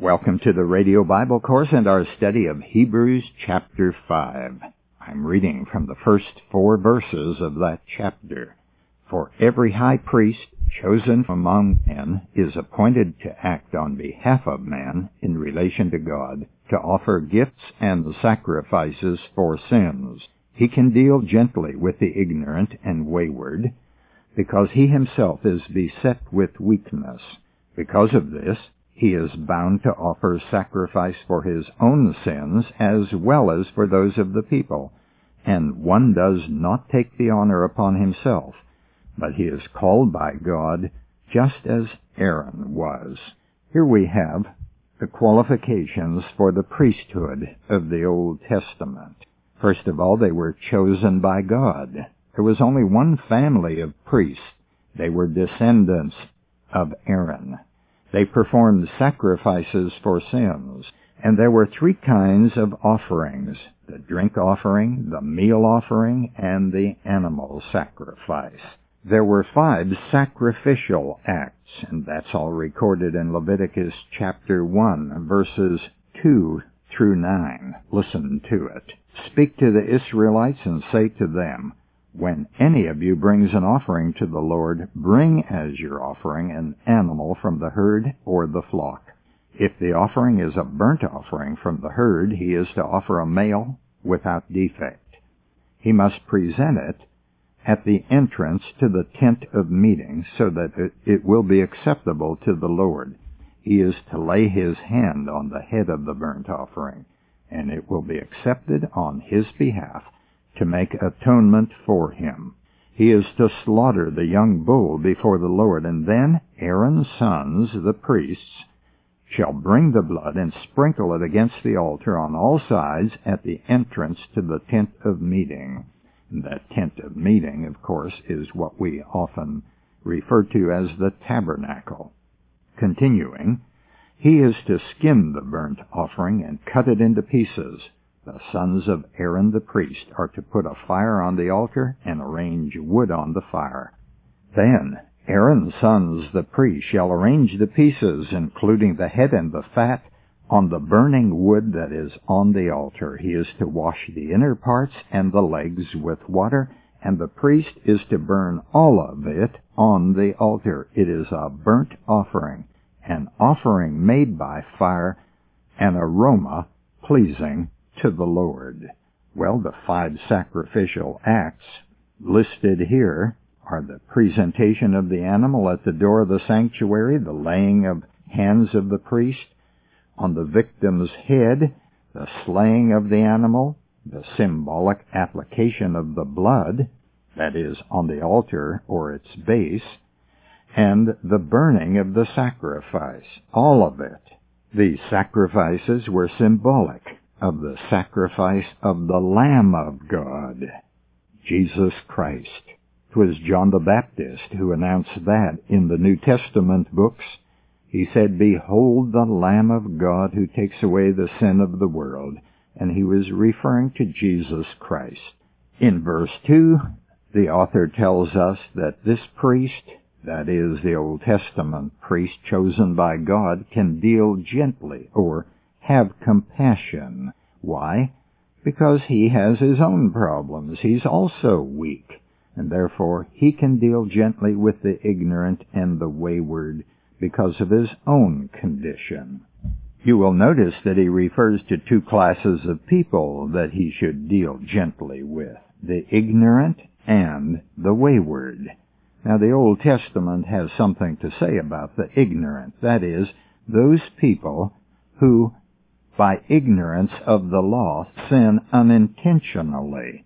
Welcome to the Radio Bible course and our study of Hebrews chapter 5. I'm reading from the first four verses of that chapter. For every high priest chosen among men is appointed to act on behalf of man in relation to God, to offer gifts and sacrifices for sins. He can deal gently with the ignorant and wayward, because he himself is beset with weakness. Because of this, he is bound to offer sacrifice for his own sins as well as for those of the people. And one does not take the honor upon himself, but he is called by God just as Aaron was. Here we have the qualifications for the priesthood of the Old Testament. First of all, they were chosen by God. There was only one family of priests. They were descendants of Aaron. They performed sacrifices for sins. And there were three kinds of offerings the drink offering, the meal offering, and the animal sacrifice. There were five sacrificial acts, and that's all recorded in Leviticus chapter 1, verses 2 through 9. Listen to it. Speak to the Israelites and say to them, when any of you brings an offering to the Lord, bring as your offering an animal from the herd or the flock. If the offering is a burnt offering from the herd, he is to offer a male without defect. He must present it at the entrance to the tent of meeting so that it, it will be acceptable to the Lord. He is to lay his hand on the head of the burnt offering, and it will be accepted on his behalf to make atonement for him. He is to slaughter the young bull before the Lord, and then Aaron's sons, the priests, shall bring the blood and sprinkle it against the altar on all sides at the entrance to the tent of meeting. That tent of meeting, of course, is what we often refer to as the tabernacle. Continuing, he is to skin the burnt offering and cut it into pieces the sons of Aaron the priest are to put a fire on the altar and arrange wood on the fire. Then Aaron's sons the priests shall arrange the pieces, including the head and the fat, on the burning wood that is on the altar. He is to wash the inner parts and the legs with water, and the priest is to burn all of it on the altar. It is a burnt offering, an offering made by fire, an aroma pleasing to the Lord. Well, the five sacrificial acts listed here are the presentation of the animal at the door of the sanctuary, the laying of hands of the priest on the victim's head, the slaying of the animal, the symbolic application of the blood, that is, on the altar or its base, and the burning of the sacrifice, all of it. These sacrifices were symbolic of the sacrifice of the Lamb of God, Jesus Christ. It John the Baptist who announced that in the New Testament books. He said, Behold the Lamb of God who takes away the sin of the world. And he was referring to Jesus Christ. In verse 2, the author tells us that this priest, that is, the Old Testament priest chosen by God, can deal gently or have compassion. Why? Because he has his own problems. He's also weak, and therefore he can deal gently with the ignorant and the wayward because of his own condition. You will notice that he refers to two classes of people that he should deal gently with, the ignorant and the wayward. Now the Old Testament has something to say about the ignorant, that is, those people who by ignorance of the law, sin unintentionally.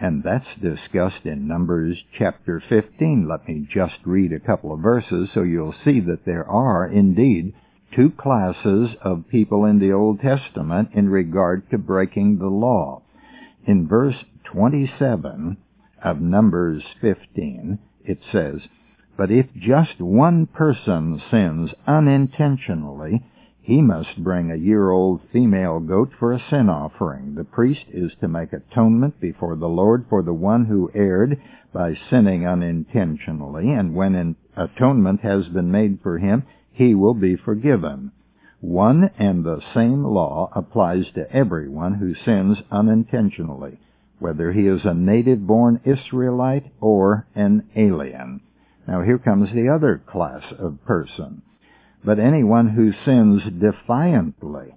And that's discussed in Numbers chapter 15. Let me just read a couple of verses so you'll see that there are indeed two classes of people in the Old Testament in regard to breaking the law. In verse 27 of Numbers 15, it says, But if just one person sins unintentionally, he must bring a year-old female goat for a sin offering. The priest is to make atonement before the Lord for the one who erred by sinning unintentionally, and when an atonement has been made for him, he will be forgiven. One and the same law applies to everyone who sins unintentionally, whether he is a native-born Israelite or an alien. Now here comes the other class of person. But anyone who sins defiantly,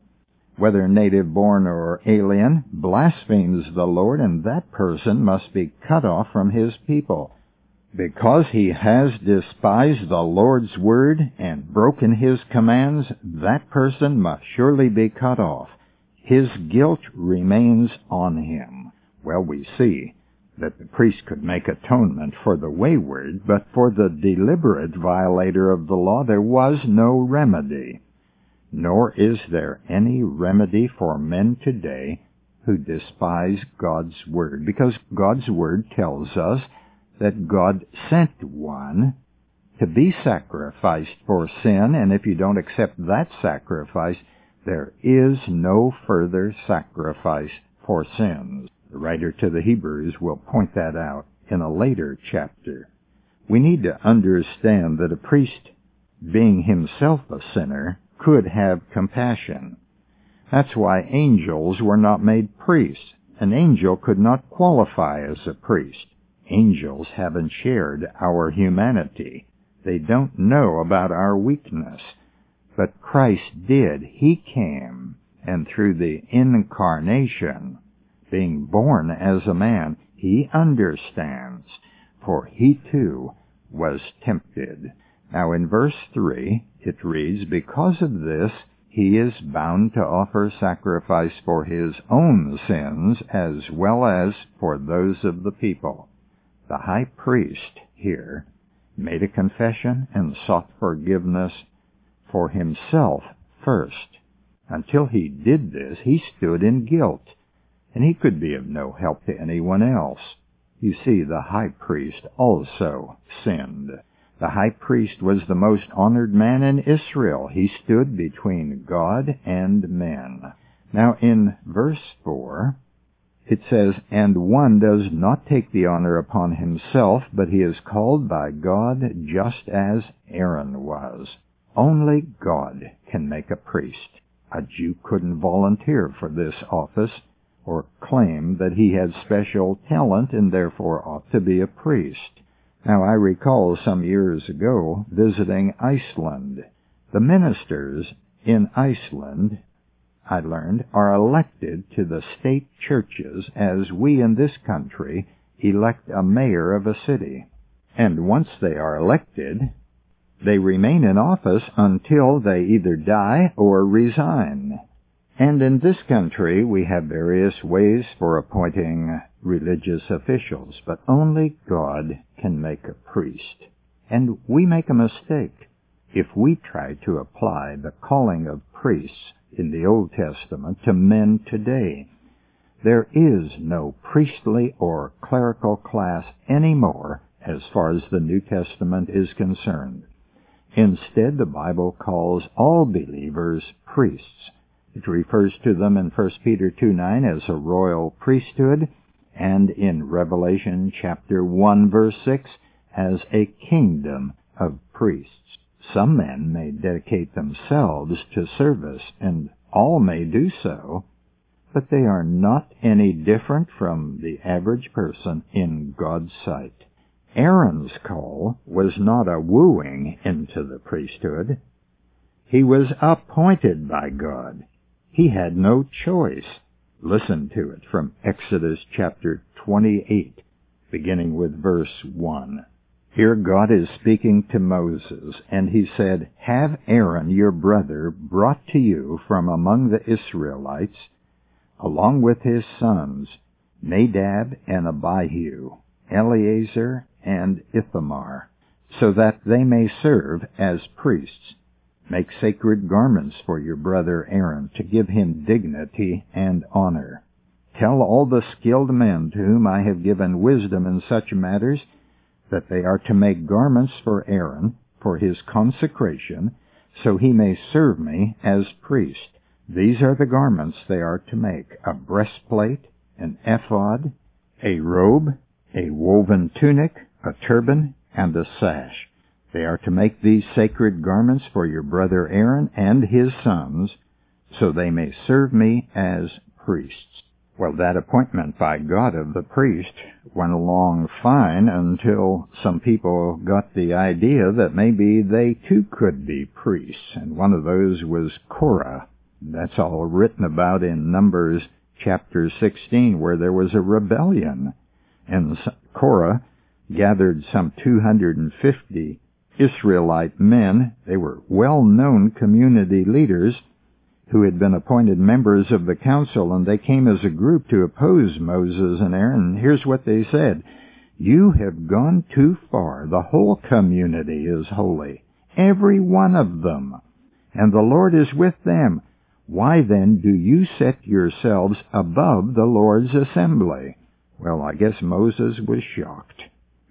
whether native born or alien, blasphemes the Lord, and that person must be cut off from his people. Because he has despised the Lord's word and broken his commands, that person must surely be cut off. His guilt remains on him. Well, we see that the priest could make atonement for the wayward, but for the deliberate violator of the law there was no remedy. Nor is there any remedy for men today who despise God's Word, because God's Word tells us that God sent one to be sacrificed for sin, and if you don't accept that sacrifice, there is no further sacrifice for sins. The writer to the Hebrews will point that out in a later chapter. We need to understand that a priest, being himself a sinner, could have compassion. That's why angels were not made priests. An angel could not qualify as a priest. Angels haven't shared our humanity. They don't know about our weakness. But Christ did. He came, and through the incarnation, being born as a man, he understands, for he too was tempted. Now in verse 3, it reads, Because of this, he is bound to offer sacrifice for his own sins as well as for those of the people. The high priest here made a confession and sought forgiveness for himself first. Until he did this, he stood in guilt and he could be of no help to anyone else. You see, the high priest also sinned. The high priest was the most honored man in Israel. He stood between God and men. Now in verse 4, it says, And one does not take the honor upon himself, but he is called by God just as Aaron was. Only God can make a priest. A Jew couldn't volunteer for this office or claim that he had special talent and therefore ought to be a priest. Now I recall some years ago visiting Iceland. The ministers in Iceland, I learned, are elected to the state churches as we in this country elect a mayor of a city. And once they are elected, they remain in office until they either die or resign. And in this country we have various ways for appointing religious officials, but only God can make a priest. And we make a mistake if we try to apply the calling of priests in the Old Testament to men today. There is no priestly or clerical class anymore as far as the New Testament is concerned. Instead, the Bible calls all believers priests it refers to them in 1 Peter 2 9 as a royal priesthood, and in Revelation chapter 1 verse 6 as a kingdom of priests. Some men may dedicate themselves to service, and all may do so, but they are not any different from the average person in God's sight. Aaron's call was not a wooing into the priesthood. He was appointed by God. He had no choice. Listen to it from Exodus chapter 28, beginning with verse 1. Here God is speaking to Moses, and he said, Have Aaron your brother brought to you from among the Israelites, along with his sons, Nadab and Abihu, Eleazar and Ithamar, so that they may serve as priests. Make sacred garments for your brother Aaron to give him dignity and honor. Tell all the skilled men to whom I have given wisdom in such matters that they are to make garments for Aaron for his consecration, so he may serve me as priest. These are the garments they are to make, a breastplate, an ephod, a robe, a woven tunic, a turban, and a sash. They are to make these sacred garments for your brother Aaron and his sons, so they may serve me as priests. Well, that appointment by God of the priest went along fine until some people got the idea that maybe they too could be priests, and one of those was Korah. That's all written about in Numbers chapter 16, where there was a rebellion, and Korah gathered some 250 Israelite men. They were well-known community leaders who had been appointed members of the council, and they came as a group to oppose Moses and Aaron. Here's what they said. You have gone too far. The whole community is holy. Every one of them. And the Lord is with them. Why then do you set yourselves above the Lord's assembly? Well, I guess Moses was shocked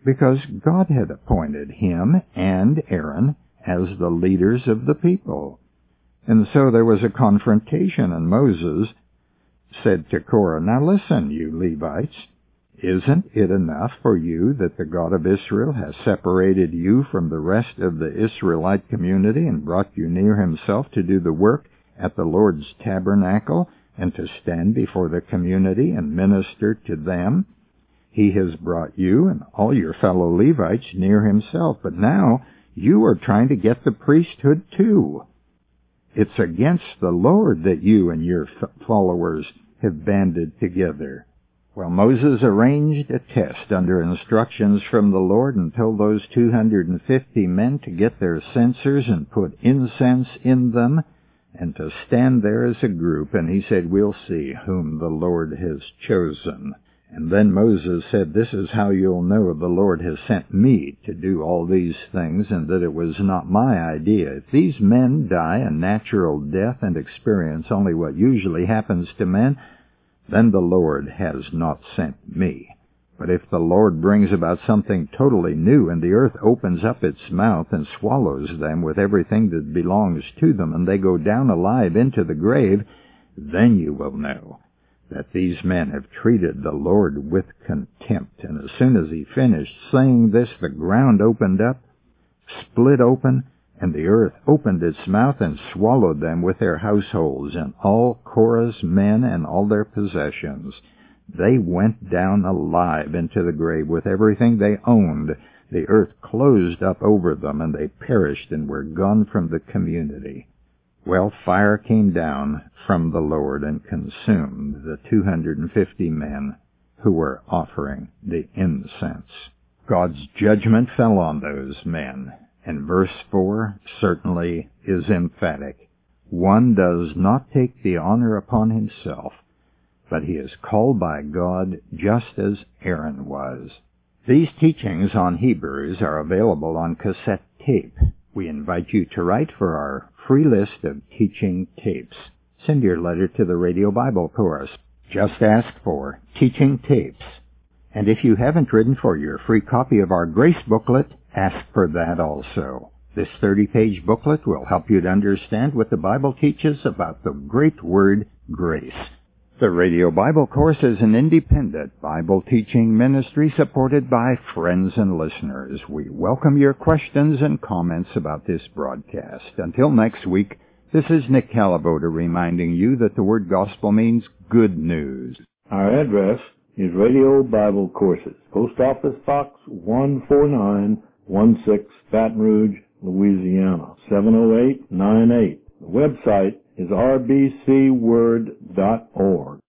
because God had appointed him and Aaron as the leaders of the people. And so there was a confrontation, and Moses said to Korah, Now listen, you Levites, isn't it enough for you that the God of Israel has separated you from the rest of the Israelite community and brought you near himself to do the work at the Lord's tabernacle and to stand before the community and minister to them? He has brought you and all your fellow Levites near himself, but now you are trying to get the priesthood too. It's against the Lord that you and your followers have banded together. Well, Moses arranged a test under instructions from the Lord and told those 250 men to get their censers and put incense in them and to stand there as a group. And he said, we'll see whom the Lord has chosen. And then Moses said, This is how you'll know the Lord has sent me to do all these things and that it was not my idea. If these men die a natural death and experience only what usually happens to men, then the Lord has not sent me. But if the Lord brings about something totally new and the earth opens up its mouth and swallows them with everything that belongs to them and they go down alive into the grave, then you will know that these men have treated the Lord with contempt. And as soon as he finished saying this, the ground opened up, split open, and the earth opened its mouth and swallowed them with their households, and all Korah's men and all their possessions. They went down alive into the grave with everything they owned. The earth closed up over them, and they perished and were gone from the community. Well, fire came down from the Lord and consumed the 250 men who were offering the incense. God's judgment fell on those men, and verse 4 certainly is emphatic. One does not take the honor upon himself, but he is called by God just as Aaron was. These teachings on Hebrews are available on cassette tape. We invite you to write for our free list of teaching tapes. Send your letter to the Radio Bible Course. Just ask for Teaching Tapes. And if you haven't written for your free copy of our Grace booklet, ask for that also. This 30-page booklet will help you to understand what the Bible teaches about the great word grace. The Radio Bible Course is an independent Bible teaching ministry supported by friends and listeners. We welcome your questions and comments about this broadcast. Until next week, this is Nick Caliboda reminding you that the word gospel means good news. Our address is Radio Bible Courses, Post Office Box 14916, Baton Rouge, Louisiana, 70898. The website is rbcword.org.